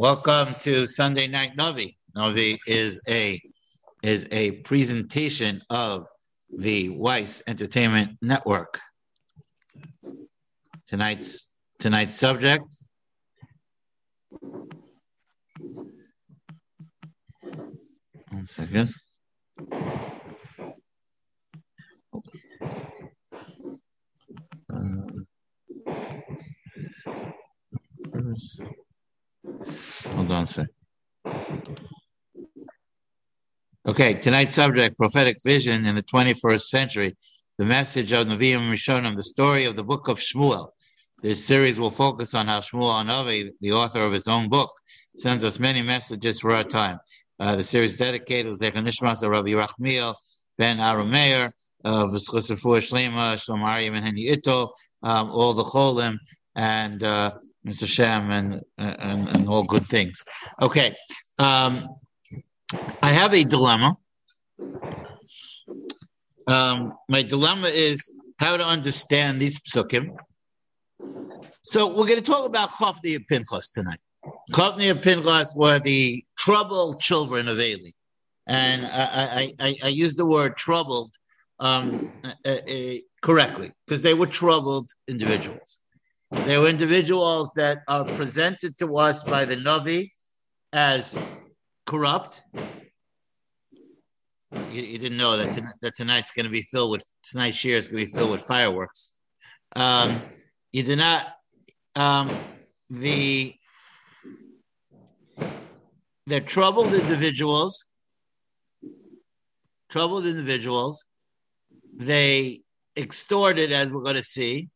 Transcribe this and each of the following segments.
Welcome to Sunday Night Novi. Novi is a is a presentation of the Weiss Entertainment Network. Tonight's tonight's subject. One second. Uh, Hold on, sir. Okay, tonight's subject, prophetic vision in the 21st century, the message of Nevi'im Rishonim, the story of the book of Shmuel. This series will focus on how Shmuel Hanavi, the author of his own book, sends us many messages for our time. Uh, the series dedicated to Nishmas Rabbi Rachmiel ben Arameir, of V'schusafur Shlema, Shlomari and Henny Ito, all the Cholim, and uh, Mr. Shem, and, and, and all good things. Okay. Um, I have a dilemma. Um, my dilemma is how to understand these psukim. So we're going to talk about Chofni and Pinchas tonight. Chofni and Pinchas were the troubled children of Eli. And I, I, I, I use the word troubled um, uh, uh, correctly because they were troubled individuals. They were individuals that are presented to us by the Navi as corrupt. You, you didn't know that, to, that tonight's going to be filled with tonight's year is going to be filled with fireworks. Um, you did not um, the they're troubled individuals, troubled individuals. They extorted, as we're going to see.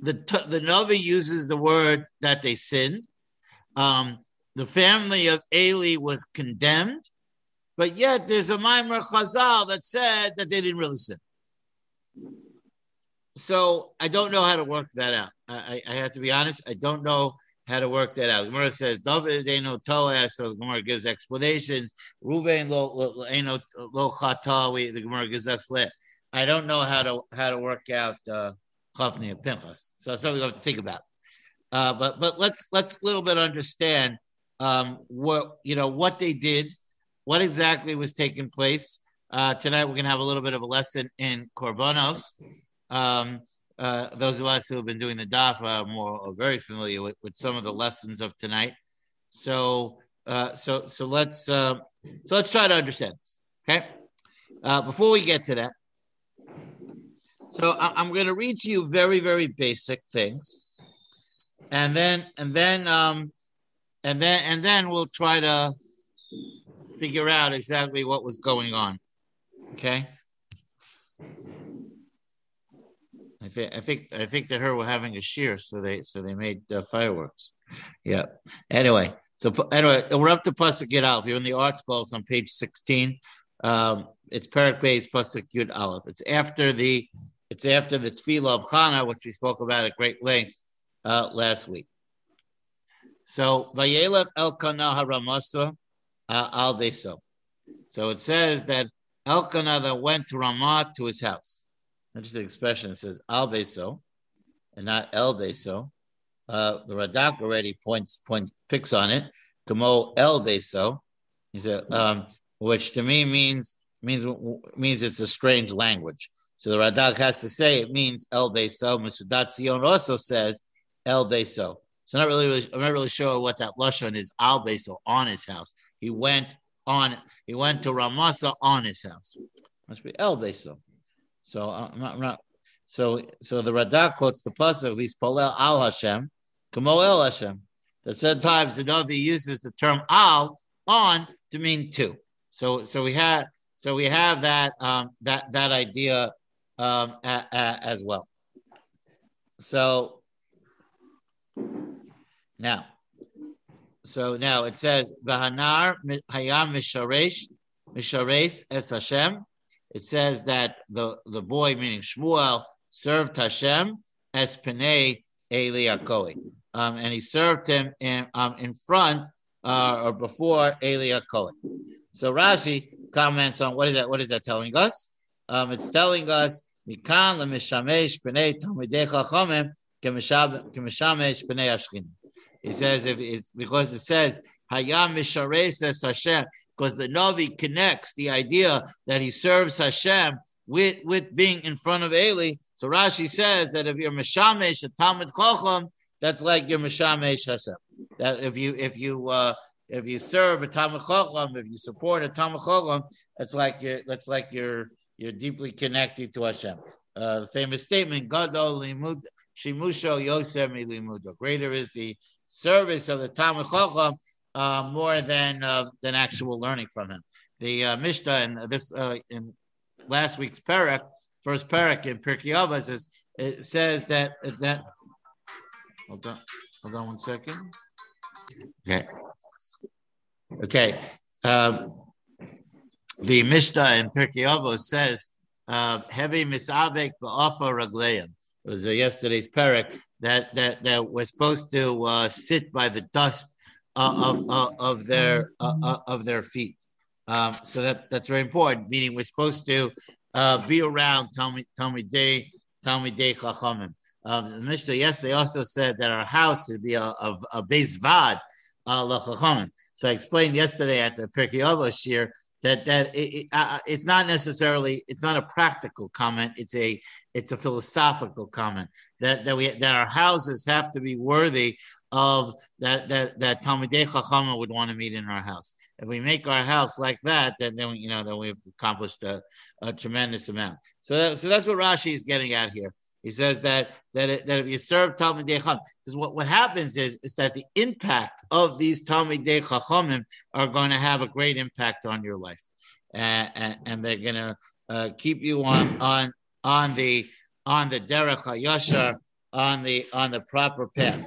The the Navi uses the word that they sinned. Um, the family of Eli was condemned, but yet there's a Maimer Chazal that said that they didn't really sin. So I don't know how to work that out. I, I have to be honest. I don't know how to work that out. Gemara says David no toa, so the Gemara gives explanations. Ruvain lo lo lo chata. The Gemara gives explanation. I don't know how to how to work out uh, Chafni and Pinchas. So something we have to think about. Uh, but but let's let's a little bit understand um, what you know what they did, what exactly was taking place. Uh, tonight we're going to have a little bit of a lesson in Korbanos. Um, uh, those of us who have been doing the daf are more are very familiar with, with some of the lessons of tonight. So uh, so so let's uh, so let's try to understand this. Okay. Uh, before we get to that, so I, am going to read to you very very basic things, and then and then um, and then and then we'll try to figure out exactly what was going on. Okay. I think I think I think that her were having a shear, so they so they made uh, fireworks. Yeah. Anyway, so anyway, we're up to pasuk Yud Aleph. You're in the ArtScrolls on page sixteen. Um, it's Perak Bay's pasuk Yud Aleph. It's after the it's after the Tefillah of Chana, which we spoke about at great length uh, last week. So Vayelech Elkanah Haramasa uh, al. So it says that Elkanah that went to Ramah to his house. Interesting expression. It says al and not el Beso. Uh, the Radak already points point picks on it. Kamo el Beso. He said, um, which to me means means means it's a strange language. So the Radak has to say it means el Beso. Masudat Zion also says el Beso. So not really, I'm not really sure what that lashon is. Al Beisel on his house. He went on. He went to Ramasa on his house. Must be El Beisel. So I'm not, I'm not, So so the Radak quotes the pasuk. He's Polel Al Hashem, Kamo El Hashem. The said times the Navi uses the term Al on to mean two. So so we have so we have that um, that that idea um, a, a, as well. So now, so now it says Bahanar Hayam Misharesh Mishares Es Hashem. It says that the, the boy, meaning Shmuel, served Hashem as Penei Eli Akoi. Um, and he served him in, um, in front uh, or before Eli Akoi. So Rashi comments on what is that? What is that telling us? Um, it's telling us Mikan lemishamesh b'nei talmidei chachamim kemishamesh b'nei ashkinim He says if it's because it says Hayam Mishares Hashem, because the Navi connects the idea that he serves Hashem with with being in front of Eli. So Rashi says that if you're Mishamesh a Talmud Chacham, that's like you're Mishamesh Hashem. That if you if you uh, if you serve a Talmud Chacham, if you support a Talmud Chacham, that's like you're that's like you're you're deeply connected to Hashem. Uh, the famous statement, Gadol limud shimusho yosef limudo. Greater is the service of the Talmud Chacham uh, more than uh, than actual learning from him. The uh, Mishnah in this uh, in last week's parak, first parak in Pirkei Avos, is it says that that. Hold on, hold on one second. Okay. Okay. Um, the Mishnah in Pirkei Avos says, uh, "Heavy misabek ba'afa ragleim." It was yesterday's parak that that that we're supposed to uh, sit by the dust uh, of, uh, of their uh, uh, of their feet. Um, so that that's very important. Meaning we're supposed to be around Day Talmud Day Chachamim. Um, the Mishnah yesterday also said that our house should be a, a, a base vad uh, So I explained yesterday at the Pirkei Avos here that that it, uh, it's not necessarily it's not a practical comment. It's a it's a philosophical comment that that we that our houses have to be worthy of that that that Talmidei Chachama would want to meet in our house. If we make our house like that, then, then you know then we've accomplished a, a tremendous amount. So that, so that's what Rashi is getting at here. He says that that, it, that if you serve Talmidei Chacham, because what, what happens is is that the impact of these Talmidei Chachamim are going to have a great impact on your life, and, and, and they're going to uh, keep you on on on the on the derech hayashar on the on the proper path.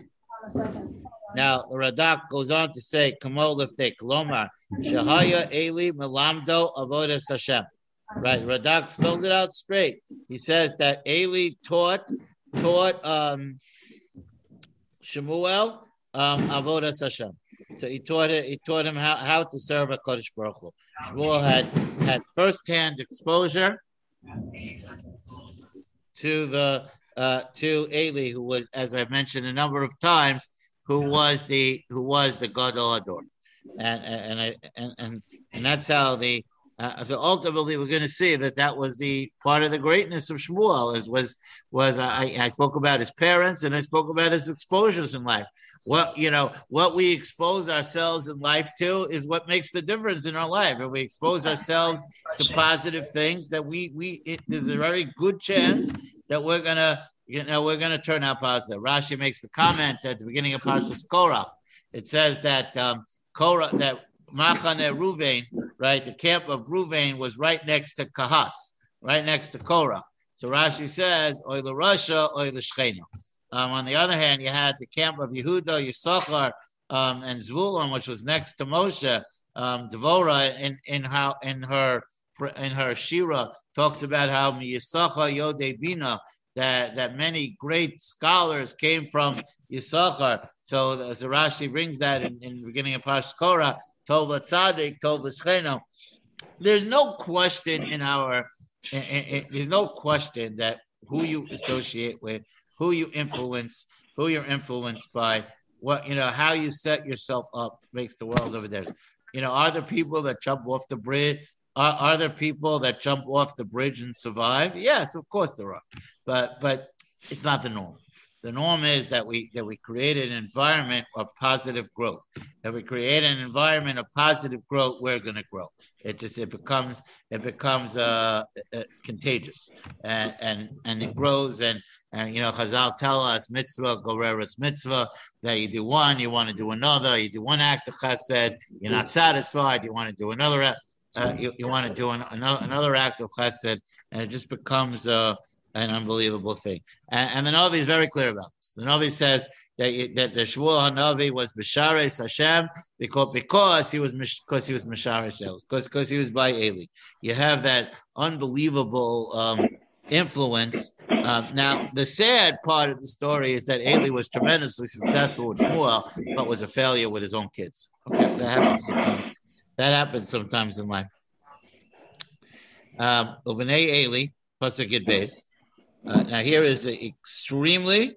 Now Radak goes on to say, "Kamo lifte kolomar shahaya eli melamdo avodas Hashem." Right, Radak spells it out straight. He says that Eli taught taught um, Shemuel um, avodas Hashem. So he taught it. He taught him how, how to serve a Kodesh Baruch Hu. Shmuel had had firsthand exposure to the uh, to Eli, who was, as I've mentioned a number of times, who was the who was the Gadol Ador, and and and and, and, and that's how the uh, so ultimately, we're going to see that that was the part of the greatness of Shmuel. Is was was I, I spoke about his parents and I spoke about his exposures in life. What you know, what we expose ourselves in life to is what makes the difference in our life. If we expose ourselves to positive things, that we we it, there's a very good chance that we're gonna you know we're gonna turn out positive. Rashi makes the comment at the beginning of Parshas Korah. It says that um, Korah that Machane Ruvain, right? The camp of Ruvain was right next to Kahas, right next to Korah. So Rashi says, "Oy the Russia, oy the Shechena." Um, on the other hand, you had the camp of Yehuda, Yisachar, um, and Zvulun, which was next to Moshe. Um, Devora, in in how in her in her Shira, talks about how Yisachar Yodei Bina that that many great scholars came from Yisachar. So the Rashi brings that in, in the beginning of Pash Korah Tova Tzadik, Tova Shcheno. There's no question in our, there's no question that who you associate with, who you influence, who you're influenced by, what, you know, how you set yourself up makes the world over there. You know, are there people that jump off the bridge? Are, are there people that jump off the bridge and survive? Yes, of course there are, but but it's not the norm. The norm is that we that we create an environment of positive growth. If we create an environment of positive growth, we're going to grow. It just it becomes it becomes uh, uh, contagious and, and and it grows and and you know Chazal tell us mitzvah goreres mitzvah that you do one, you want to do another, you do one act of chesed, you're not satisfied, you want to do another. Uh, you, you want to do an, another, another act of chesed, and it just becomes uh, an unbelievable thing. And, and the Navi is very clear about this. The Navi says that, that the Shmuel Hanavi was Mishares Hashem because, because he was because he was Mishares because because he was by Eli. You have that unbelievable um, influence. Um, now, the sad part of the story is that Eli was tremendously successful with Shmuel, but was a failure with his own kids. Okay, that happens sometimes. That happens sometimes in life. Um, plus a good base. Uh, now here is the extremely,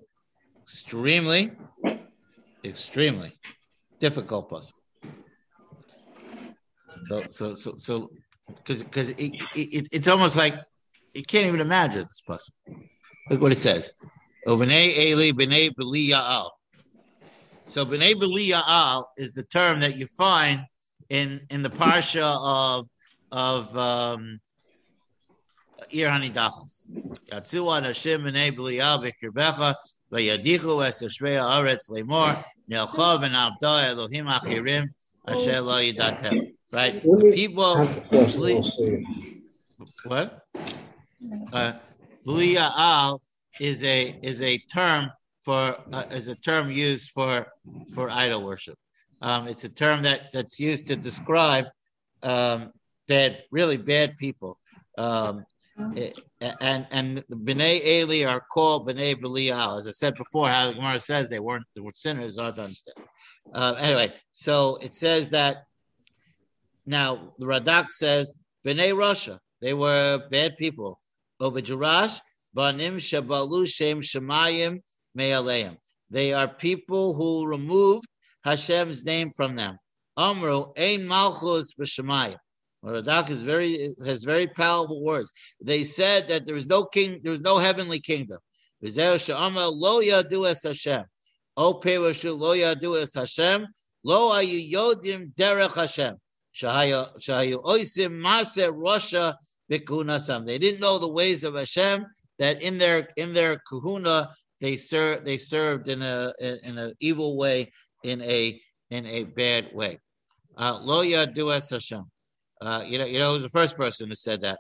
extremely extremely difficult pasuk. So so so so because because it, it, it's almost like you can't even imagine this pasuk. Look what it says. B'nai Eli b'nei Beli Ya'al. So b'nei Beli Ya'al is the term that you find in in the parsha of of um, Ir Hanidachas. Yatzu Hashem b'nei Beli Ya'al b'kirbecha v'yadichu es Shvei Haaretz lemor nelcha v'navda Elohim achirim asher lo yidatem. Right? The people. What? Uh, Al is a is a term for uh, is a term used for for idol worship. Um, it's a term that that's used to describe um, bad, really bad people. Um, and and Bnei Eli are called Bnei Belial. As I said before, how the Gemara says they weren't they sinners. To understand. Uh, anyway, so it says that now the Radak says Bnei Russia. They were bad people. Over Jerash, Banim Shabalu Shem Shemayim Me'aleim. They are people who removed Hashem's name from them. Amru Ein Malchus B'Shemayim. Radak is very has very powerful words. They said that there is no king, there is no heavenly kingdom. Lo yadu es Hashem. O Perushu lo yadu es Hashem. Lo ayu yodim derech Hashem. Shahayu oisim maser Russia bikunasam. They didn't know the ways of Hashem. That in their in their kahuna they served they served in a in an evil way in a in a bad way. Uh, lo yadu es Hashem. Uh, you know, you know, who's the first person who said that?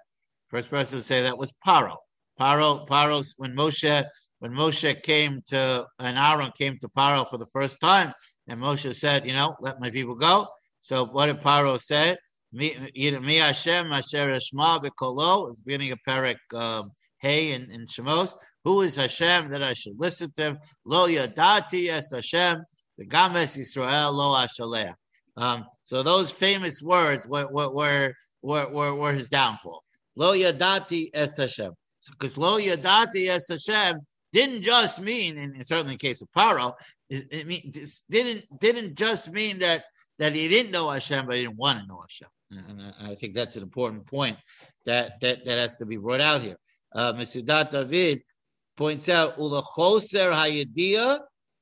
First person to say that was Paro. Paro, Paro, when Moshe, when Moshe came to, and Aaron came to Paro for the first time, and Moshe said, you know, let my people go. So what did Paro say? Me, me Hashem, Asher Eshma B'Kolo. It's beginning of Perek um, Hey in, in Shemos. Who is Hashem that I should listen to him? Lo Yadati Es Hashem, the Games Yisrael Lo Ashaleh. Um, so those famous words were were were were, were his downfall. Lo yadati es Hashem. Because lo yadati es Hashem didn't just mean, and certainly in the case of Paro, it, mean, didn't didn't just mean that that he didn't know Hashem, but he didn't want to know Hashem. And I think that's an important point that that, that has to be brought out here. Uh, Mesudat David points out ula choser hayedia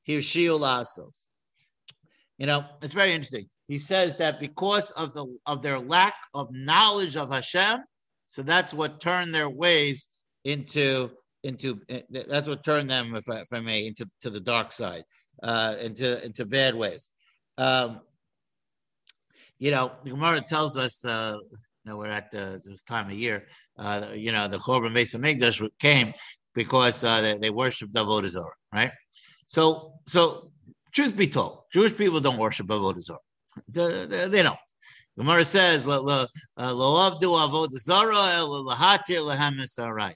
hirshiul asos. You know, it's very interesting he says that because of the of their lack of knowledge of Hashem, so that's what turned their ways into into that's what turned them, if I, if I may, into to the dark side, uh, into into bad ways. Um, you know, the Gemara tells us, uh, you know, we're at the, this time of year, uh, you know, the Korban Mesa Migdash came because uh, they, they worshipped Avodah Zarah, right? So, so truth be told, Jewish people don't worship Avodah Zarah. They don't. Gemara says, "Lo avdu avod zara lehem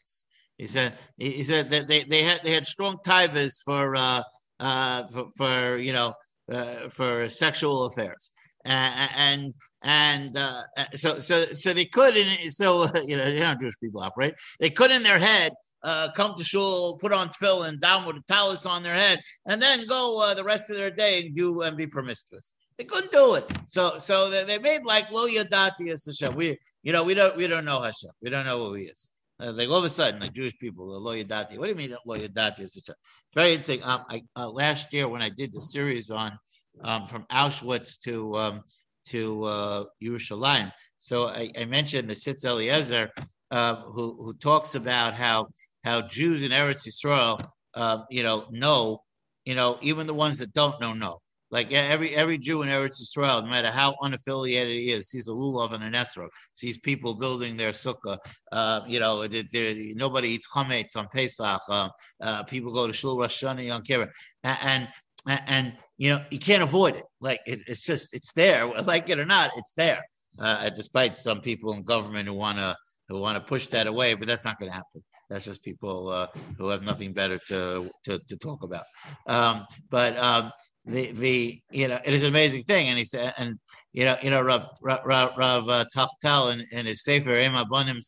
He said, he said that they, they had they had strong tivas for uh, uh, for, for you know uh, for sexual affairs, and and uh, so so so they could in so you know you know Jewish people operate. They could in their head uh, come to shul, put on tefillin, down with a talus on their head, and then go uh, the rest of their day and do and be promiscuous. They couldn't do it. So so they, they made like lo yadati as Hashem. We you know we don't we don't know Hashem. We don't know who he is. Uh, like all of a sudden, like Jewish people, lo yadati. What do you mean lo yadati as Hashem? It's very interesting. Um, I, uh, last year when I did the series on um, from Auschwitz to um, to uh, Yerushalayim, so I, I mentioned the Tzitz Eliezer uh, who who talks about how how Jews in Eretz Yisrael, uh, you know, know, you know, even the ones that don't know know. Like every every Jew in Eretz Yisrael, no matter how unaffiliated he is, sees a lulav and an esrog, sees people building their sukkah. Uh, you know, they're, they're, nobody eats chametz on Pesach. Uh, uh, people go to shul Rosh Hashanah on Kippur, and, and and you know you can't avoid it. Like it, it's just it's there, like it or not, it's there. Uh, despite some people in government who want to who want to push that away, but that's not going to happen. That's just people uh, who have nothing better to to, to talk about. Um, but um, the the you know it is an amazing thing and he said and you know you know Rav Rav, Rav uh, Teichtal in, in his Sefer Ema Bonim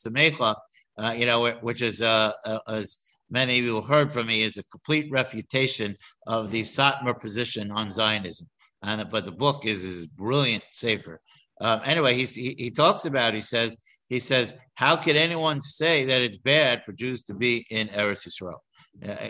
uh, you know which is uh, uh, is many of you heard from me, is a complete refutation of the Satmar position on Zionism. And but the book is is brilliant, safer. Um, anyway, he, he talks about. He says he says, how could anyone say that it's bad for Jews to be in Eretz Yisrael?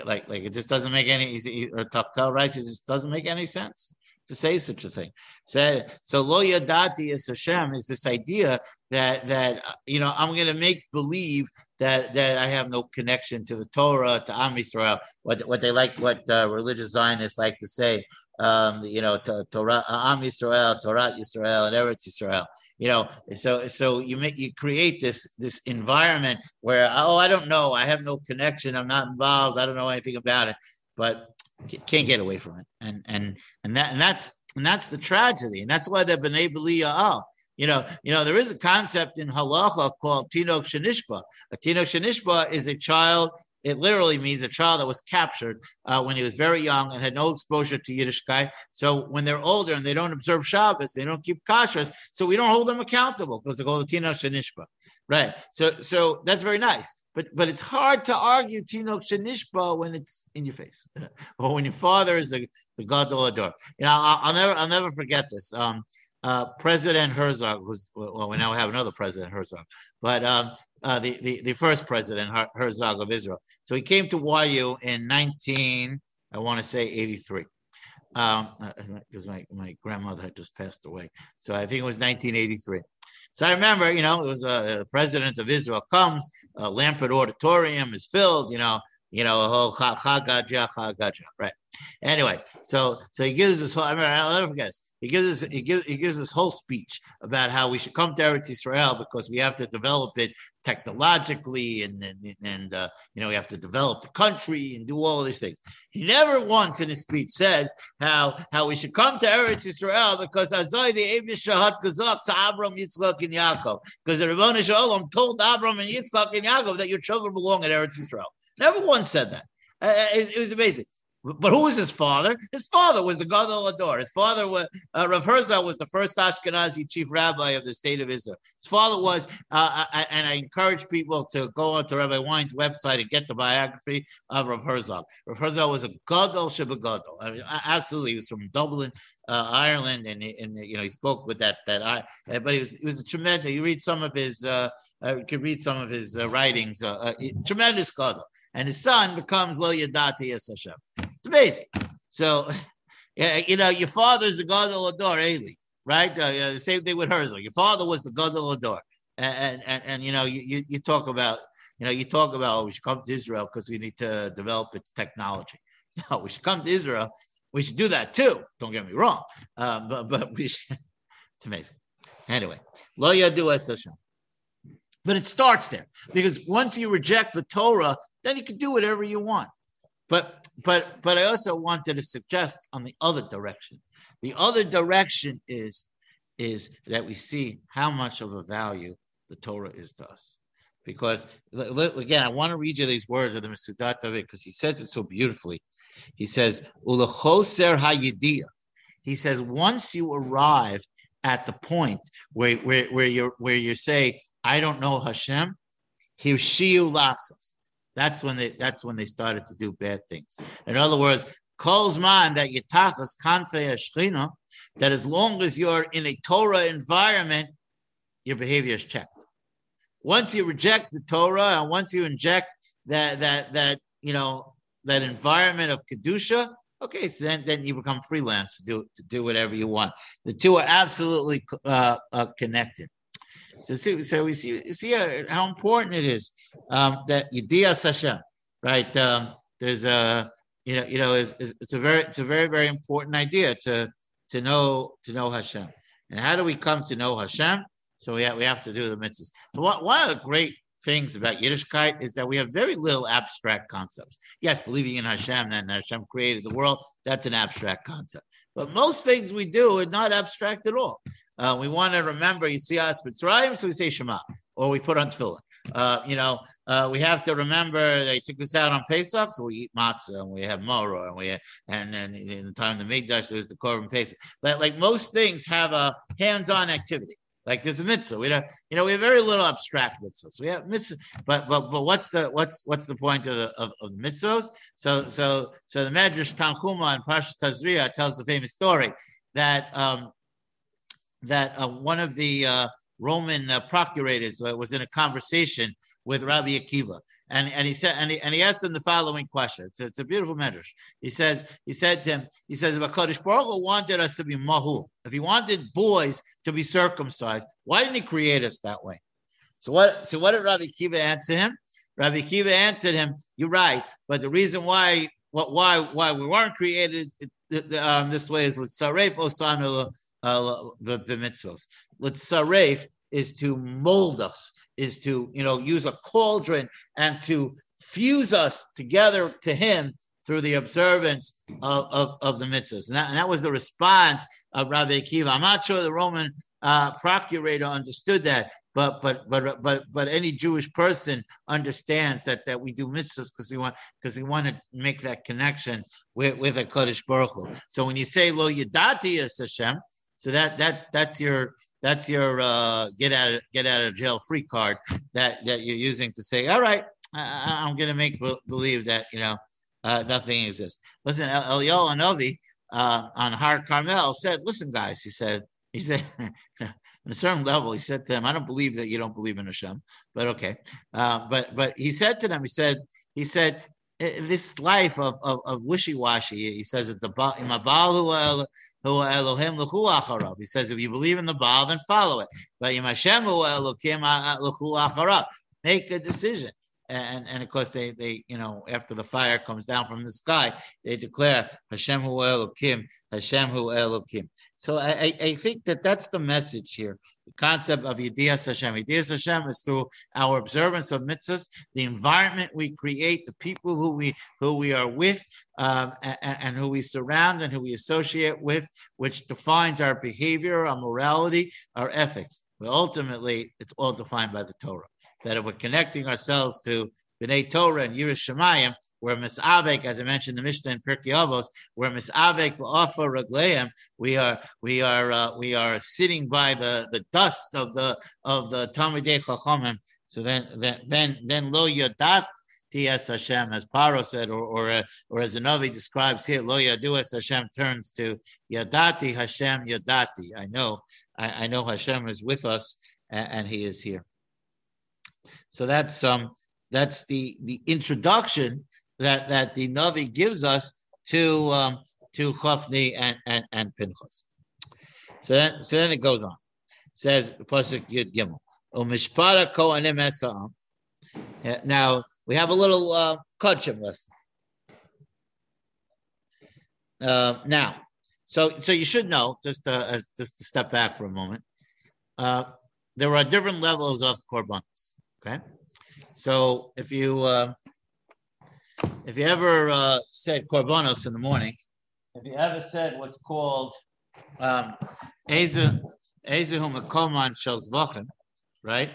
Like like it just doesn't make any. Or Taftel writes, it just doesn't make any sense to say such a thing. So, so lo yadati is Hashem is this idea that that you know I'm going to make believe that that I have no connection to the Torah to Am Yisrael. What what they like, what uh, religious Zionists like to say, um, you know, to, Torah, Am Yisrael, Torah Yisrael, and Eretz Yisrael. You know, so so you make you create this this environment where oh I don't know, I have no connection, I'm not involved, I don't know anything about it, but can't get away from it, and and and that and that's and that's the tragedy, and that's why they've been able to you know, you know, there is a concept in halacha called tinok shenishba. A tinok shenishba is a child it literally means a child that was captured uh, when he was very young and had no exposure to Yiddishkeit. So when they're older and they don't observe Shabbos, they don't keep kashrus, so we don't hold them accountable because they go to Tino Shanishba. Right. So so that's very nice. But but it's hard to argue Tino Shanishba when it's in your face. or when your father is the, the Gadol Ador. You know, I'll, I'll, never I'll never forget this. Um, uh, President Herzog, who's well, we now have another President Herzog, but um, uh, the, the, the first president, Herzog of Israel. So he came to YU in 19, I want to say 83, because um, uh, my, my grandmother had just passed away. So I think it was 1983. So I remember, you know, it was uh, the president of Israel comes, uh, Lamport Auditorium is filled, you know, you know, a oh, chagaja, chagaja, right? Anyway, so so he gives this whole. I I'll never forget this. He gives this. He gives he gives this whole speech about how we should come to Eretz Israel because we have to develop it technologically, and and, and uh, you know we have to develop the country and do all these things. He never once in his speech says how how we should come to Eretz Israel because Azai the Shahat Kazak to Abram, Yitzchak, and Yaakov. Because the Rabbanu Shalom told Abram and Yitzchak and Yaakov that your children belong in Eretz Israel. Never once said that. Uh, uh, it, it, was amazing. But who was his father? His father was the Gadol Ador. His father was uh, Rav Herzog was the first Ashkenazi chief rabbi of the state of Israel. His father was, uh, I, and I encourage people to go onto Rabbi Wein's website and get the biography of Rav Herzog. Rav Herzog was a Gadol Shebegadol. I mean, absolutely, he was from Dublin, uh, Ireland, and, and you know he spoke with that that I. Uh, but he was he was a tremendous. You read some of his, uh, uh, you can read some of his uh, writings. Uh, uh, tremendous gadol, and his son becomes Lo Yadati Es Hashem. It's amazing. So, you know, your father's the gadol ador Eli, right? Uh, same thing with Herzog. Your father was the gadol ador, and, and and you know you, you you talk about you know you talk about oh, we should come to Israel because we need to develop its technology. No, we should come to Israel we should do that too. Don't get me wrong, um, but but we should. It's amazing. Anyway, lo yadu es Hashem. But it starts there because once you reject the Torah, then you can do whatever you want. But but but I also wanted to suggest on the other direction. The other direction is is that we see how much of a value the Torah is to us. Because again, I want to read you these words of the Mesudat David because he says it so beautifully. He says, Ulachoser hayidiyah. He says, once you arrive at the point where, where, where you where you say, I don't know Hashem, Hirshiu lasas. That's when they that's when they started to do bad things. In other words, calls man that yitachas kanfei ashchina, that as long as you're in a Torah environment, your behavior is checked. Once you reject the Torah and once you inject that that that you know that environment of kedusha, okay, so then then you become freelance to do to do whatever you want. The two are absolutely uh, uh, connected. So, so we see see how important it is um, that Yediyah Hashem, right? Um, there's a you know you know it's, it's a very it's a very very important idea to to know to know Hashem. And how do we come to know Hashem? So we have, we have to do the mitzvahs. So what, one of the great things about Yiddishkeit is that we have very little abstract concepts. Yes, believing in Hashem, then Hashem created the world, that's an abstract concept. But most things we do are not abstract at all. Uh, we want to remember Yitzias Mitzrayim, so we say Shema, or we put on tefillin. Uh, you know, uh, we have to remember they took us out on Pesach, so we eat matzah and we have moro and we and then in the time of the Mikdash there's the korban Pesach. But like most things have a hands-on activity. Like there's a mitzvah. We don't, you know, we have very little abstract mitzvahs. We have mitzvah, but but but what's the what's what's the point of the of, of the mitzvahs? So so so the Medrash Tanchuma and Parshas Tazria tells the famous story that um that uh, one of the uh, Roman uh, procurators uh, was in a conversation with Rabbi Akiva, and, and he said, and he, and he asked him the following question. It's, it's a beautiful medrash. He says, he said to him, he says, if Hakadosh Baruch Hu wanted us to be mahul, if he wanted boys to be circumcised, why didn't he create us that way? So what? So what did Rabbi Akiva answer him? Rabbi Akiva answered him, "You're right, but the reason why, what, why, why we weren't created um, this way is l'tzaref osanu uh, the, the mitzvahs. L'tzaref is to mold us, is to, you know, use a cauldron and to fuse us together to him through the observance of, of, of the mitzvahs. And that, and that, was the response of Rabbi Akiva. I'm not sure the Roman uh, procurator understood that, but but but but but any Jewish person understands that that we do mitzvahs because we want because we want to make that connection with with a Kodesh Baruch Hu. So when you say Lo Yadati Hashem, so that that's that's your that's your uh, get out of get out of jail free card that that you're using to say, all right, I, am going to make believe that you know uh, nothing exists. Listen, El- Eliyahu Hanavi uh, on Har Carmel said, "Listen, guys," he said. He said, on a certain level, he said to them, "I don't believe that you don't believe in Hashem, but okay." Uh, but but he said to them, he said, he said, Eh, this life of, of, of wishy-washy, he says at the he says, if you believe in the Baal, then follow it. But make a decision. And, and of course they, they you know after the fire comes down from the sky they declare Hashem Hu Elokim Hashem Hu Elokim so I, I think that that's the message here the concept of Yediyas Hashem. Yediyas Hashem is through our observance of mitzvahs, the environment we create, the people who we who we are with, um, and, and, who we surround and who we associate with, which defines our behavior, our morality, our ethics. But ultimately, it's all defined by the Torah. That if we're connecting ourselves to B'nai Torah and Yiras Shemayim, where Misavek, as I mentioned the Mishnah in Pirkei Avos, where Misavek offer Ragleim, we are we are uh, we are sitting by the, the dust of the of the Talmidei Chachamim. So then then then then Lo Yadat T.S. Hashem, as Paro said, or or, uh, or as Anavi describes here, Lo Yadu as Hashem turns to Yadati Hashem Yadati. I know, I, I know Hashem is with us, and, and He is here. So that's um that's the the introduction that that the Navi gives us to um, to Chofni and and and Pinchas. So then so then it goes on. It says pasuk Yud Gimel. Umishpara. Now we have a little uh, kachim lesson. Uh, now, so so you should know just uh, as, just to step back for a moment. Uh, there are different levels of korbanos. Okay, so if you uh, if you ever uh, said korbanos in the morning, if you ever said what's called um, right?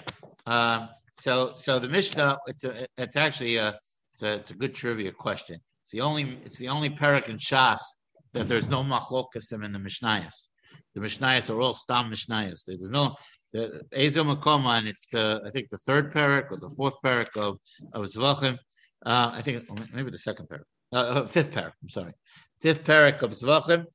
Um, so so the Mishnah, it's a, it's actually a it's, a it's a good trivia question. It's the only it's the only parak in Shas that there's no machlokasim in the Mishnayos. The Mishnayos are all stam Mishnayos. There's no the Ezo Makoman, it's the I think the third parak or the fourth parak of of Zvachim. Uh, I think maybe the second parak, uh, uh, fifth parak. I'm sorry, fifth parak of Zvachim.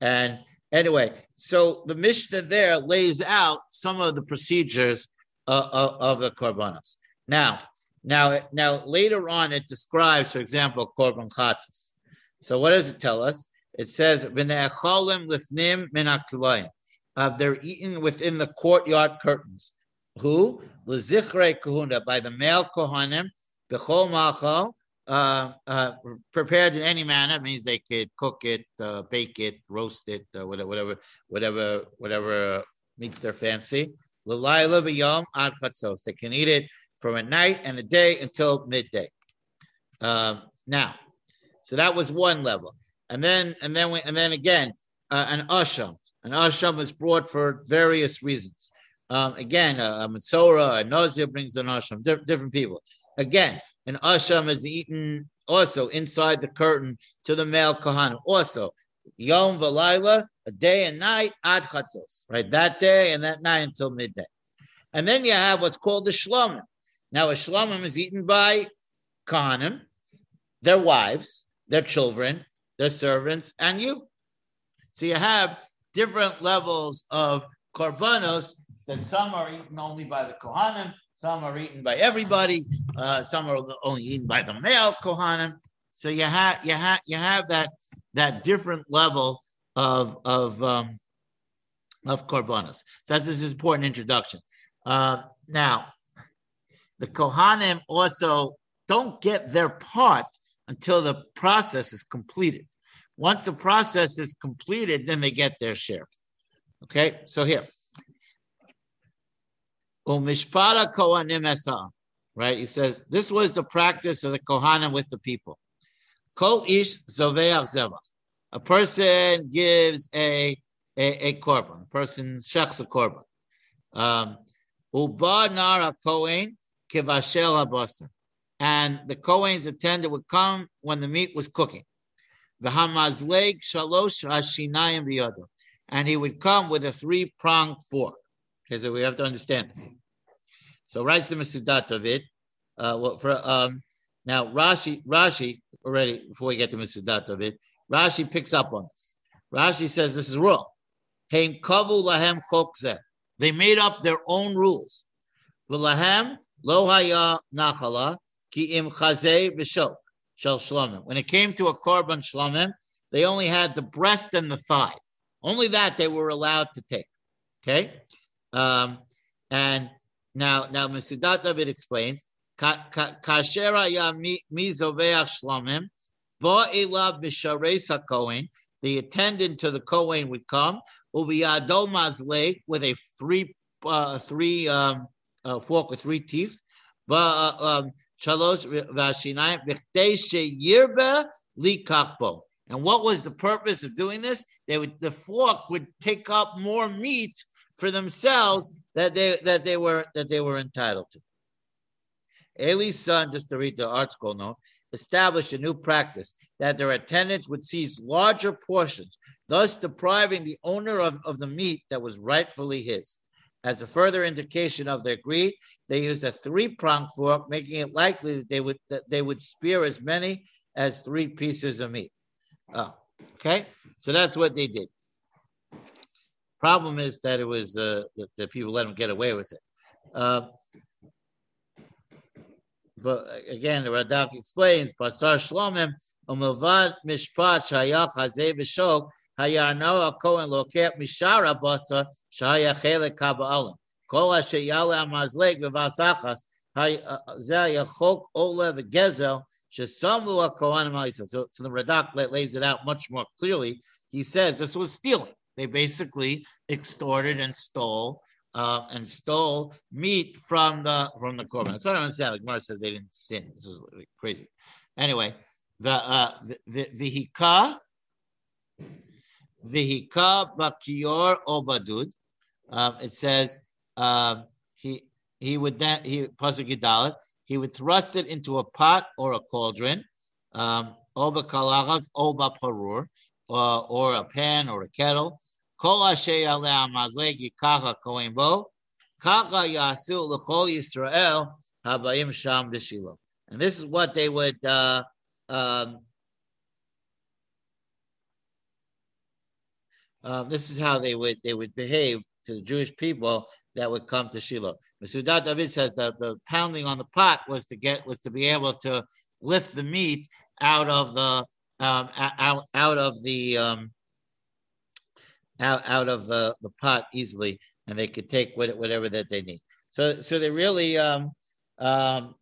And anyway, so the Mishnah there lays out some of the procedures uh, of, of the korbanos. Now, now, now later on, it describes, for example, korban chatas. So what does it tell us? It says, lifnim min uh, they're eaten within the courtyard curtains. Who? L'zichre kahuna, by the male kohanim, b'chol machal, uh, uh, prepared in any manner means they could cook it, uh, bake it, roast it, uh, whatever, whatever, whatever, whatever meets their fancy. L'layla v'yom ad chatzos. They can eat it from a night and a day until midday. Um, now, so that was one level, and then and then we, and then again uh, an asham. An asham is brought for various reasons. Um, again, a, a a nausea brings an asham, di- different people. Again, an asham is eaten also inside the curtain to the male kohan. Also, Yom v'layla, a day and night, ad chatzos, right? That day and that night until midday. And then you have what's called the shlomim. Now, a shlomim is eaten by Kohanim, their wives, their children, their servants, and you. So you have different levels of korbanos that some are eaten only by the Kohanim, some are eaten by everybody, uh, some are only eaten by the male Kohanim. So you have you have you have that that different level of of um, of korbanos. So that's this is important introduction. Uh, now, the Kohanim also don't get their part until the process is completed. Once the process is completed, then they get their share. Okay, so here. Umishpara Kohanim Right? He says this was the practice of the Kohanim with the people. Kol ish zoveach. A person gives a a, a korban. A person shechs a korban. Um, Uba nara kohen kivashel habasar. And the Kohen's attendant would come when the meat was cooking. V'hamazleg shalosh hashinayim biyado. And he would come with a three-pronged fork. Okay, so we have to understand this. So writes the Masudat of it. Uh, well, for um, now Rashi, Rashi already before we get to Masudat of it, Rashi picks up on this. Rashi says this is wrong. They made up their own rules. V'lahem lo nachala ki im chazeh shel shlomim. When it came to a korban shlomim, they only had the breast and the thigh. Only that they were allowed to take. Okay, um, and now now Masudat David explains. Kasher zoveach shlomim, bo elav sakohen. The attendant to the Kohen would come uviyado mazle with a three uh, three um, uh, fork with three teeth. Um, And what was the purpose of doing this? They would the fork would take up more meat for themselves that they that they were that they were entitled to. Eli's son, just to read the article note, established a new practice that their attendants would seize larger portions thus depriving the owner of, of the meat that was rightfully his. As a further indication of their greed, they used a three-pronged fork, making it likely that they would that they would spear as many as three pieces of meat. Oh, okay, so that's what they did. Problem is that it was uh, that the people let them get away with it. Uh, but again, the Radak explains, Basar Shlomim, Umavad Mishpat Shayach Hazeh B'Shok, Hayanoa Kohen Loket Mishara Basa Shaya Chele Kabbalah. Kol Asher Yale Amazleg V'Vasachas Zeh Yachok Ole V'Gezel Shesamu HaKohanim So, so the Radak lays it out much more clearly. He says this was stealing. They basically extorted and stole uh, and stole meat from the from the korban. That's what I understand. Like Gemara says they didn't sin. This is crazy. Anyway, the uh, the, the, the hika Vihika bakior obadud. Um, it says um, he he would then he pasuk he would thrust it into a pot or a cauldron, um, oba kalachas, oba parur, or, a pan or a kettle. Kol asher amazleg yikacha kohen bo, kacha yasu l'chol Yisrael habayim sham b'shilo. And this is what they would uh, um, um, this is how they would they would behave to the Jewish people that would come to Shiloh. Masudat David says that the pounding on the pot was to get was to be able to lift the meat out of the um, out out of the um, out out of the, the pot easily, and they could take what, whatever that they need. So so they really um, um,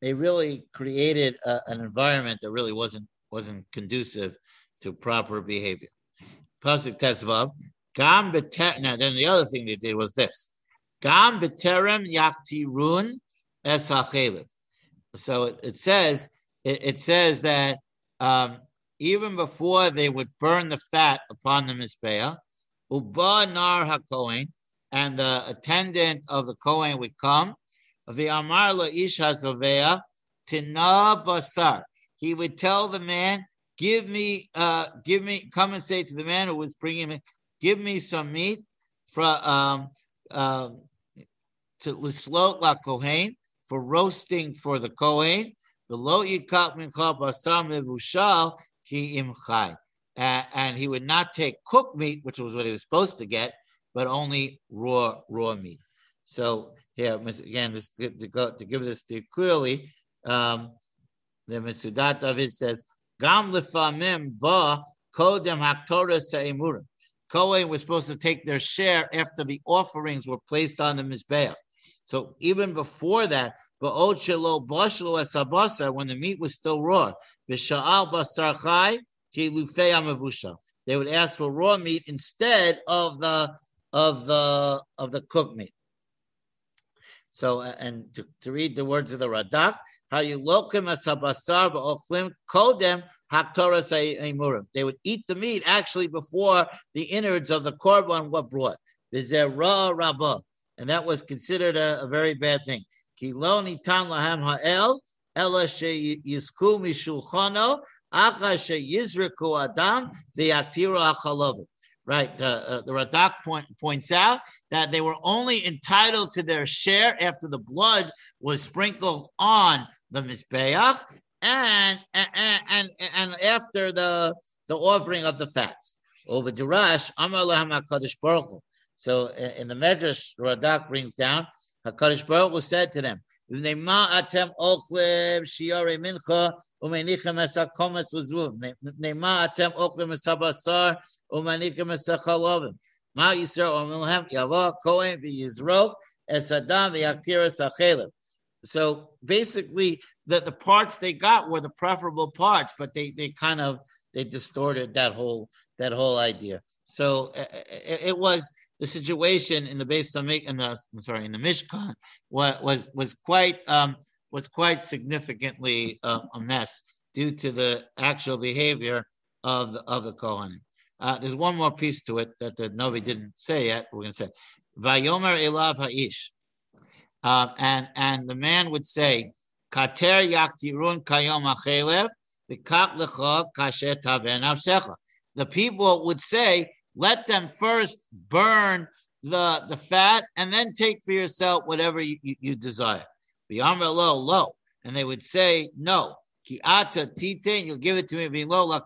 they really created a, an environment that really wasn't wasn't conducive to proper behavior. Pasuk Tesvav, Gam Now, then the other thing they did was this: Gam beterem yaktirun es So it, it says it, it, says that um, even before they would burn the fat upon the mizbeah, uba nar hakohen, and the attendant of the kohen would come. The amar la ish tina basar. He would tell the man give me, uh, give me, come and say to the man who was bringing me, give me some meat from um, um, to lislot la kohen for roasting for the kohen. The lo yikat min basar mevushal ki im chai. And he would not take cooked meat, which was what he was supposed to get, but only raw raw meat. So here again, just to, go, to give this to you clearly, um, the Mesudat David says, "Gam lefamim ba kodem haktorah se'imurim." Kohen was supposed to take their share after the offerings were placed on the mizbeach. So even before that, when the meat was still raw, they would ask for raw meat instead of the of the of the cooked meat. So, and to, to read the words of the Radak, They would eat the meat actually before the innards of the korban were brought. V'zerah rabah. And that was considered a, a very bad thing. Ki lo nitan lahem ha'el, ela she yisku mishulchano, acha she yizriku adam, v'yatiru achalovim right? Uh, uh, the Radak point, points out that they were only entitled to their share after the blood was sprinkled on the Mizbeach and, and, and, and after the, the offering of the fats. Over Durash, So in the Medrash, Radak brings down, HaKadosh Baruch Hu said to them, atem ochlev shiare mincha umenichem esa kometz lezvuv. Nema atem ochlev esa basar umenichem esa chalovim. Ma Yisrael omilhem yavo kohen v'yizrok es adam v'yaktir es So basically, the, the parts they got were the preferable parts, but they, they kind of they distorted that whole that whole idea. So it, it was the situation in the base Samik in the sorry in the Mishkan was was was quite um, was quite significantly uh, a mess due to the actual behavior of the of the Kohanim. Uh, there's one more piece to it that the Novi didn't say yet. We're going to say, "Vayomer elav ha'ish," uh, and and the man would say, "Kater yaktirun kayom kasher The people would say, let them first burn the, the fat and then take for yourself whatever you, you, you desire. Lo, lo. And they would say, no. Ki ata tite, you'll give it to me. Lo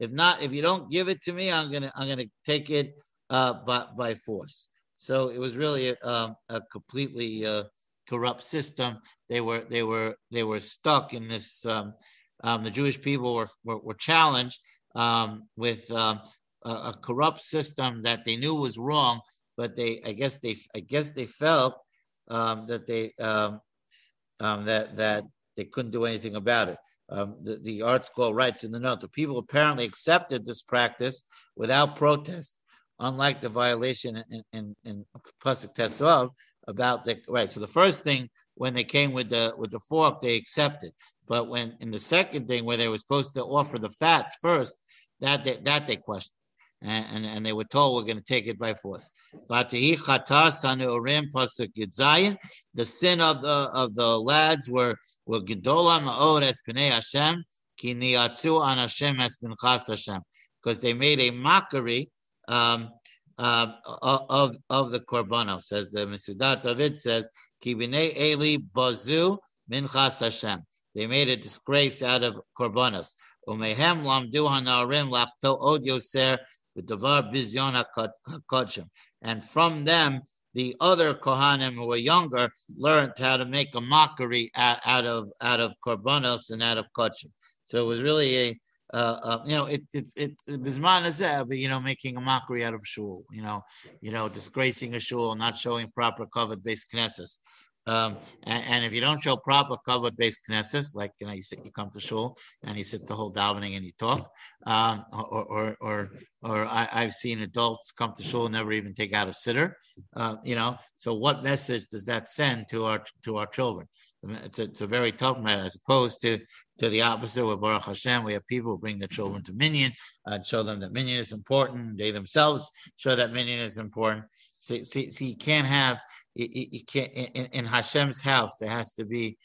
If not, if you don't give it to me, I'm gonna I'm gonna take it uh, by by force. So it was really a, um, a completely uh, corrupt system. They were they were they were stuck in this. Um, um, the Jewish people were were, were challenged um, with um, a, a, corrupt system that they knew was wrong, but they, I guess they, I guess they felt um, that they, that that they couldn't do anything about it. The, the ArtScroll writes in the note the people apparently accepted this practice without protest, unlike the violation in in, in Pasuk Tesov about the right. So the first thing when they came with the with the fork, they accepted. But when in the second thing where they were supposed to offer the fats first, that they, that they questioned and, and, and, they were told we're going to take it by force. The sin of the of the lads were were gedola Hashem because they made a mockery um, uh, of of the korbanos. Says the Metzudat David says ki b'nei Eli bazu minchas Hashem. They made a disgrace out of korbanos. Umehem lamdu hanarim lachto od yoser Davar Bizyon HaKodshim. And from them, the other Kohanim who were younger learned how to make a mockery out, out of out of Korbanos and out of Kodshim. So it was really a uh, uh, you know, it, it's it's Bisman you know, making a mockery out of shul, you know, you know, disgracing a shul, not showing proper kavod beis knesses. Um, and, and, if you don't show proper kavod beis knesses, like you know, you sit, you come to shul and you sit the whole davening and you talk, um, or or or, or I, have seen adults come to shul and never even take out a siddur, uh, you know. So what message does that send to our to our children? It's a, it's a very tough matter as opposed to to the opposite. Where Baruch Hashem, we have people bring their children to minyan, and show them that minyan is important. They themselves show that minyan is important. See, see, you can't have you, can't in, in, Hashem's house. There has to be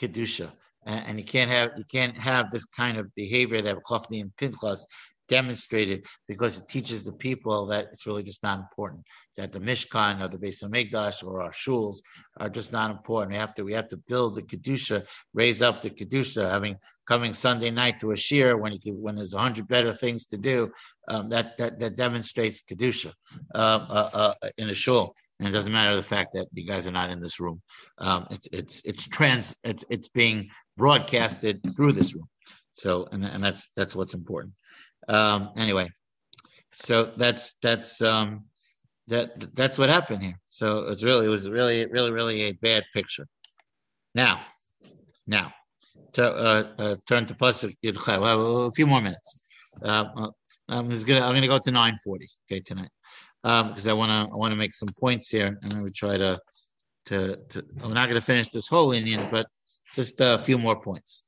kedusha, and, and you can't have you can't have this kind of behavior that Chofni and Pinchas demonstrated because it teaches the people that it's really just not important. That the Mishkan or the Beis Hamikdash or our shuls are just not important. We have to we have to build the kedusha, raise up the kedusha. Having coming Sunday night to a shiur when you can, when there's a hundred better things to do, um, that that that demonstrates kedusha uh, uh, uh, in a shul. And it doesn't matter the fact that you guys are not in this room. Um, it's it's it's trans it's it's being broadcasted through this room. So and and that's that's what's important. Um, anyway, so that's that's um, that that's what happened here. So it's really it was really really really a bad picture. Now, now, to, uh, uh, turn to pasuk Yudchai. a few more minutes. Uh, I'm just gonna I'm gonna go to 9:40 okay tonight because um, I want to I want to make some points here and then we try to to to. I'm not gonna finish this whole inyan, but just a few more points.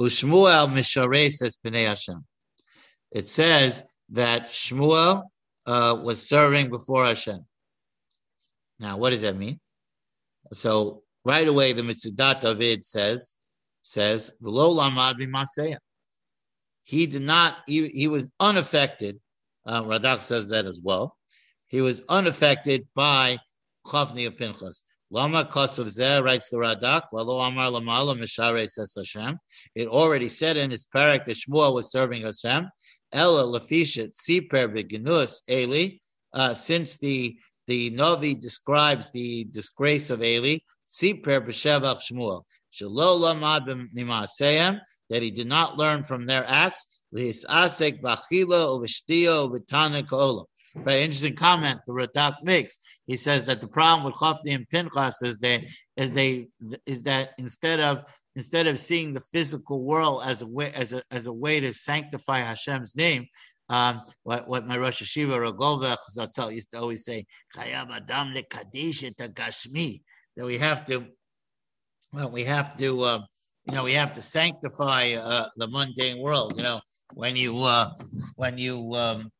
Ushmuel Misharei says Hashem it says that Shmuel uh, was serving before Hashem. Now, what does that mean? So right away, the Metzudat David says, says, he did not, he, he was unaffected. Uh, Radak says that as well. He was unaffected by Chavni of Pinchas. Lama Kosav Zeh writes the Radak, Valo Amar Lamala Mishare says Hashem. It already said in his parak that Shmuel was serving Hashem, Ella lafishat siper beginus Eli. Uh, since the the Novi describes the disgrace of Eli, siper b'shevach Shmuel. That he did not learn from their acts. Very interesting comment the Radak makes. He says that the problem with Chafni and Pinchas is they is they is that instead of instead of seeing the physical world as a way as a, as a way to sanctify Hashem's name, um, what, what my Rosh Hashiva Rogova Zatzal used to always say, Adam that we have to, well, we have to, uh, you know, we have to sanctify uh, the mundane world. You know, when you uh, when you um,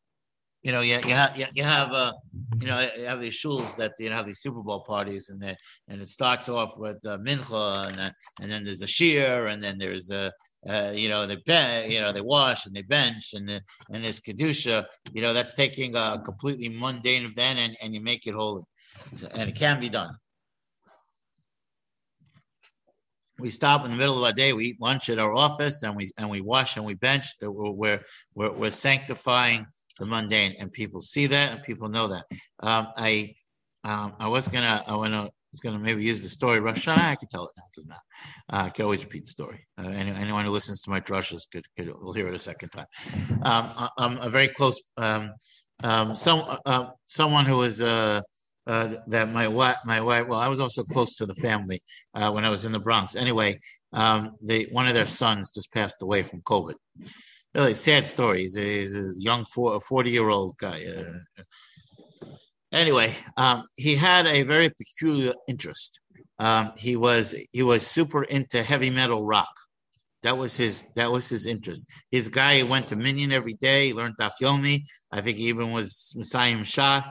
you know, you, you have you have uh, you know you have these shuls that you know have these Super Bowl parties, and that and it starts off with uh, mincha, and uh, and then there's a shiur, and then there's a uh, you know they you know they wash and they bench, and the, and there's kedusha. You know that's taking a completely mundane event and, and you make it holy, so, and it can be done. We stop in the middle of our day. We eat lunch at our office, and we and we wash and we bench. We're we're, we're sanctifying the mundane, and people see that and people know that. Um, I um, I was gonna I wanna was gonna maybe use the story Rosh Hashanah. I can tell it now. It doesn't. Uh, I can always repeat the story. Uh, anyone who listens to my drushes could, could will hear it a second time. Um, I'm a very close um, um, some uh, someone who was. Uh, uh, that my wife, my wife, well, I was also close to the family uh, when I was in the Bronx. Anyway, um, they one of their sons just passed away from COVID, really sad story. He's a, he's a young 40 year old guy. Uh, anyway, um, he had a very peculiar interest. Um, he was he was super into heavy metal rock. That was his that was his interest. His guy went to Minyan every day. He learned Daf Yomi. I think he even was Mesayem Shas,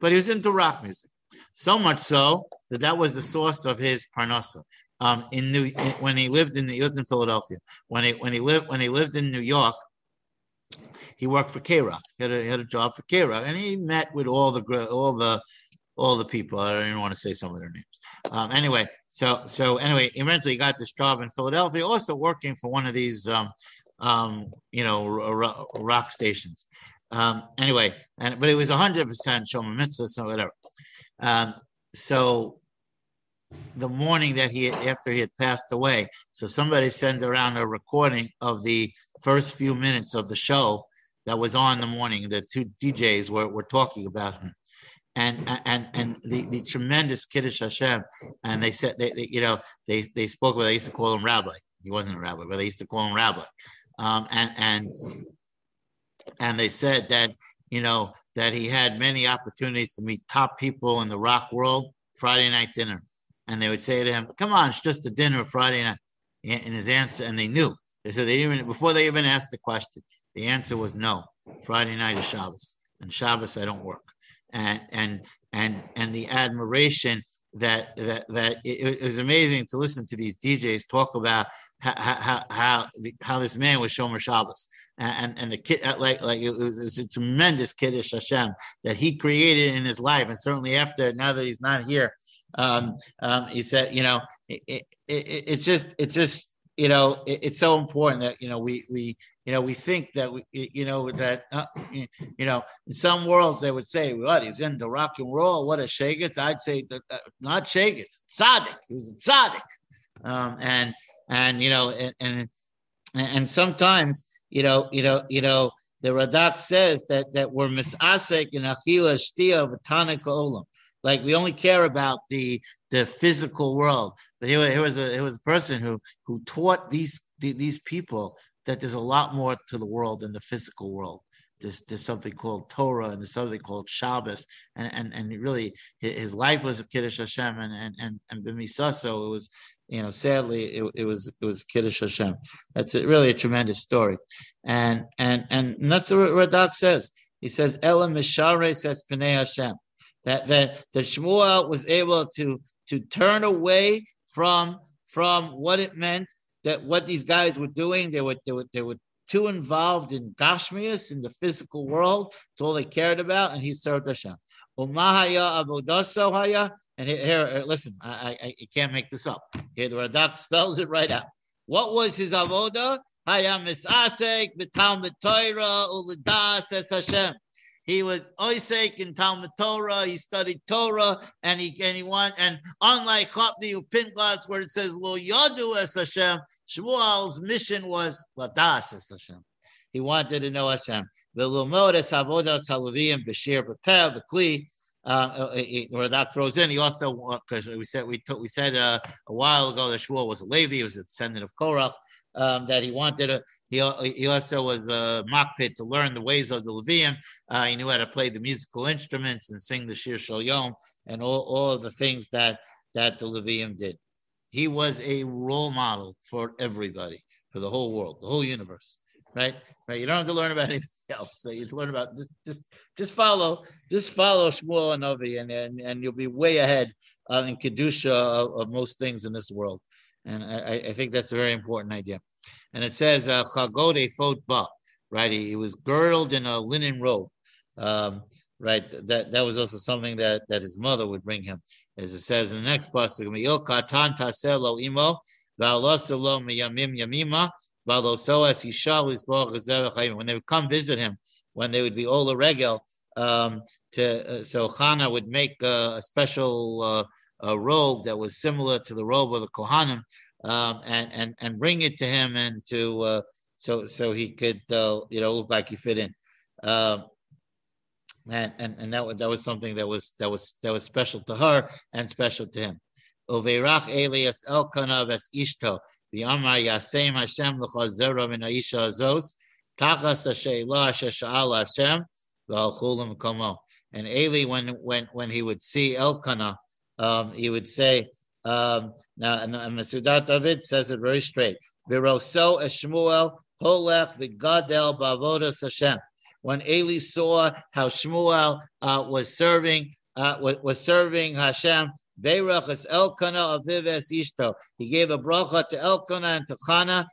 but he was into rock music. So much so that that was the source of his parnasa um, in New when he lived in he lived in Philadelphia. When he when he lived when he lived in New York, he worked for K Rock. He had a, he had a job for K Rock, and he met with all the all the all the people. I don't even want to say some of their names. Um, anyway, so so anyway, eventually he got this job in Philadelphia, also working for one of these um, um, you know rock stations. Um, anyway, and but it was hundred percent Shoma Mitzvah, so whatever. Um, so the morning that he after he had passed away. So somebody sent around a recording of the first few minutes of the show that was on the morning. The two DJs were, were talking about him. And and and the, the tremendous Kiddush Hashem, and they said they, they you know they they spoke with they used to call him Rabbi. He wasn't a rabbi, but they used to call him Rabbi. Um, and and and they said that you know that he had many opportunities to meet top people in the rock world. Friday night dinner, and they would say to him, "Come on, it's just a dinner Friday night." And his answer, and they knew. They said they even before they even asked the question, the answer was no. Friday night is Shabbos, and Shabbos I don't work. And and and and the admiration that that that it, it, was amazing to listen to these DJs talk about how how how, how this man was Shomer Shabbos and and the kid uh, like like it was, it was a tremendous kiddush Hashem that he created in his life and certainly after now that he's not here um, um, he said you know it, it, it's just it's just you know, it, it's so important that you know we we you know we think that we you know that uh, you know in some worlds they would say what he's into rock and roll, what a shagets. I'd say that, uh, not shagets, tzaddik. He was a tzaddik, um, and and you know and, and and sometimes you know you know you know the Radak says that that we're misasek in achila shtia v'tanik olam. Like we only care about the the physical world. But here, here was a here was a person who who taught these these people that there's a lot more to the world than the physical world. There's, there's something called Torah and there's something called Shabbos, and and, and really his life was a Kiddush Hashem, and and and and b'misaso it was, you know, sadly it, it was it was Kiddush Hashem. That's a, really a tremendous story, and and and that's what Radak says. He says Ela Mishare says Pnei Hashem that that that Shmuel was able to to turn away from from what it meant that what these guys were doing. They were they were they were too involved in Gashmias in the physical world. It's all they cared about, and he served Hashem. Umahaya avodaso And here, here listen, I, I, I can't make this up. Here the Radak spells it right out. What was his avoda? Haya misasek b'talmud Torah uledas es Hashem. He was Oisek in Talmud Torah. He studied Torah, and he and he went. And unlike Chapni Upinglas, where it says Lo Yadu es Hashem, Shmuel's mission was Ladas es Hashem. He wanted to know Hashem. V'lumod es avodas halavim b'shir b'pev v'kli. Uh, where that throws in, he also because we said we we said uh, a while ago that Shmuel was a Levi, he was a descendant of Korach um, that he wanted to. He, he also was a makpid to learn the ways of the Levium. Uh, he knew how to play the musical instruments and sing the Shir Shal Yom and all, all of the things that that the Levium did. He was a role model for everybody, for the whole world, the whole universe. Right, right. You don't have to learn about anything else. So you just learn about just, just, just follow, just follow Shmuel and Novi, and, and and you'll be way ahead uh, in kedusha of, of most things in this world. And I, I think that's a very important idea. And it says, uh, Chagode fot ba, right? He, he, was girdled in a linen robe. Um, right? That that was also something that, that his mother would bring him. As it says in the next passage, when they would come visit him, when they would be all a regel, um, to uh, so Hannah would make uh, a special uh, a robe that was similar to the robe of the Kohanim, um, and and and bring it to him and to uh, so so he could uh, you know look like he fit in. Uh, and, and and that was that was something that was that was that was special to her and special to him. Uveirach Elias Elkanah ves Ishto v'amar Yasem Hashem l'chazera min ha'isha azos tachas ha'she'ila ha'sha'al Hashem v'alchulim komo. And Eli, when when when he would see Elkanah um, he would say, um, now, and, and Metzudat David says it very straight. When Eli saw how Shmuel uh, was serving uh, was, serving Hashem, ishto. He gave a bracha to Elkanah and to Chana.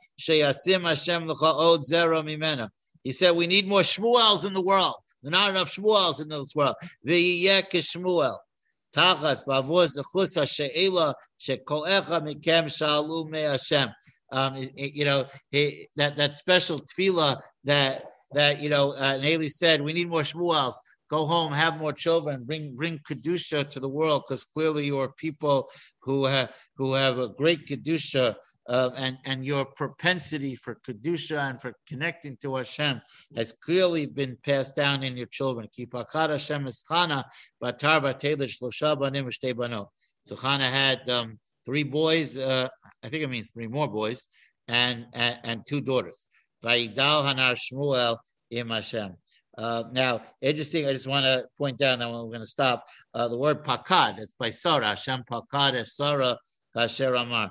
He said, we need more Shmuels in the world. There are not enough Shmuels in this world. V'yiyek Shmuel. Tachas zechus mikem shalu me Hashem. Um, you know that that special tefillah that that you know uh, Naley said we need more shmuels. Go home, have more children, bring bring kedusha to the world because clearly you are people who have who have a great kedusha uh, and and your propensity for kedusha and for connecting to Hashem has clearly been passed down in your children. So Chana had um, three boys. Uh, I think it means three more boys, and and, and two daughters. Uh, now, interesting. I just want to point out. Now, we're going to stop. Uh, the word pakad. It's by Sarah. Hashem pakad es Sarah kasher amar.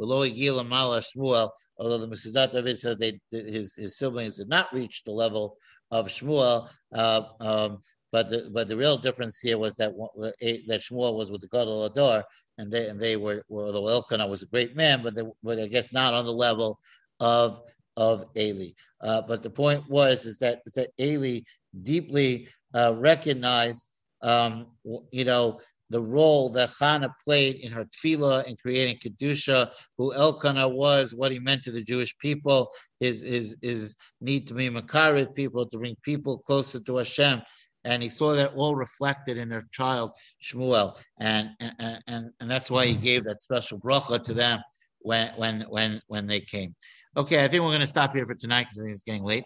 Although the Metzudat David said they his his siblings did not reach the level of Shmuel, uh, um, but the, but the real difference here was that that Shmuel was with the Gadol Ador, and they and they were, were the Elkanah was a great man, but they, I guess not on the level of of Eli. Uh, but the point was is that is that Eli deeply uh, recognized, um, you know, the role that Chana played in her tefillah in creating kedusha, who Elkanah was, what he meant to the Jewish people, his his his need to be makarid people, to bring people closer to Hashem, and he saw that all reflected in their child Shmuel, and and and, and that's why he gave that special bracha to them when when when when they came. Okay, I think we're going to stop here for tonight because I think it's getting late.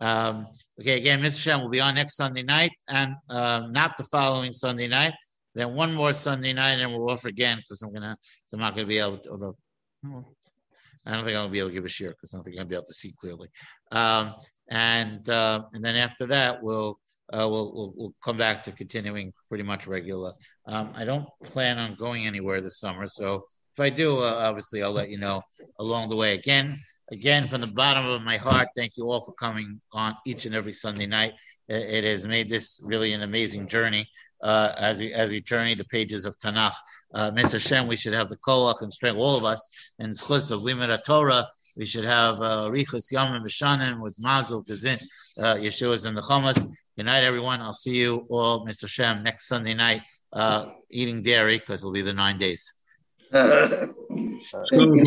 Um, okay, again, Mirtzeshem will be on next Sunday night and uh, not the following Sunday night. Then one more Sunday night, and we're off again because I'm gonna. So I'm not gonna be able to. Although, I don't think gonna be able to give a shiur because I don't think gonna be able to see clearly. Um, and uh, and then after that, we'll, uh, we'll, we'll we'll come back to continuing pretty much regular. Um, I don't plan on going anywhere this summer, so if I do, uh, obviously I'll let you know along the way. Again, again from the bottom of my heart, thank you all for coming on each and every Sunday night. It, it has made this really an amazing journey uh, as we as we journey the pages of Tanakh. Uh, Mirtzeh Hashem, we should have the koach and strength, all of us, in schus of Limud Torah. We should have uh, Richus Yamim Mishanim with Mazel Gazin, uh, Yeshua's and the Chamas. Good night, everyone. I'll see you all, Mirtzeshem, next Sunday night, uh, eating dairy because it'll be the nine days.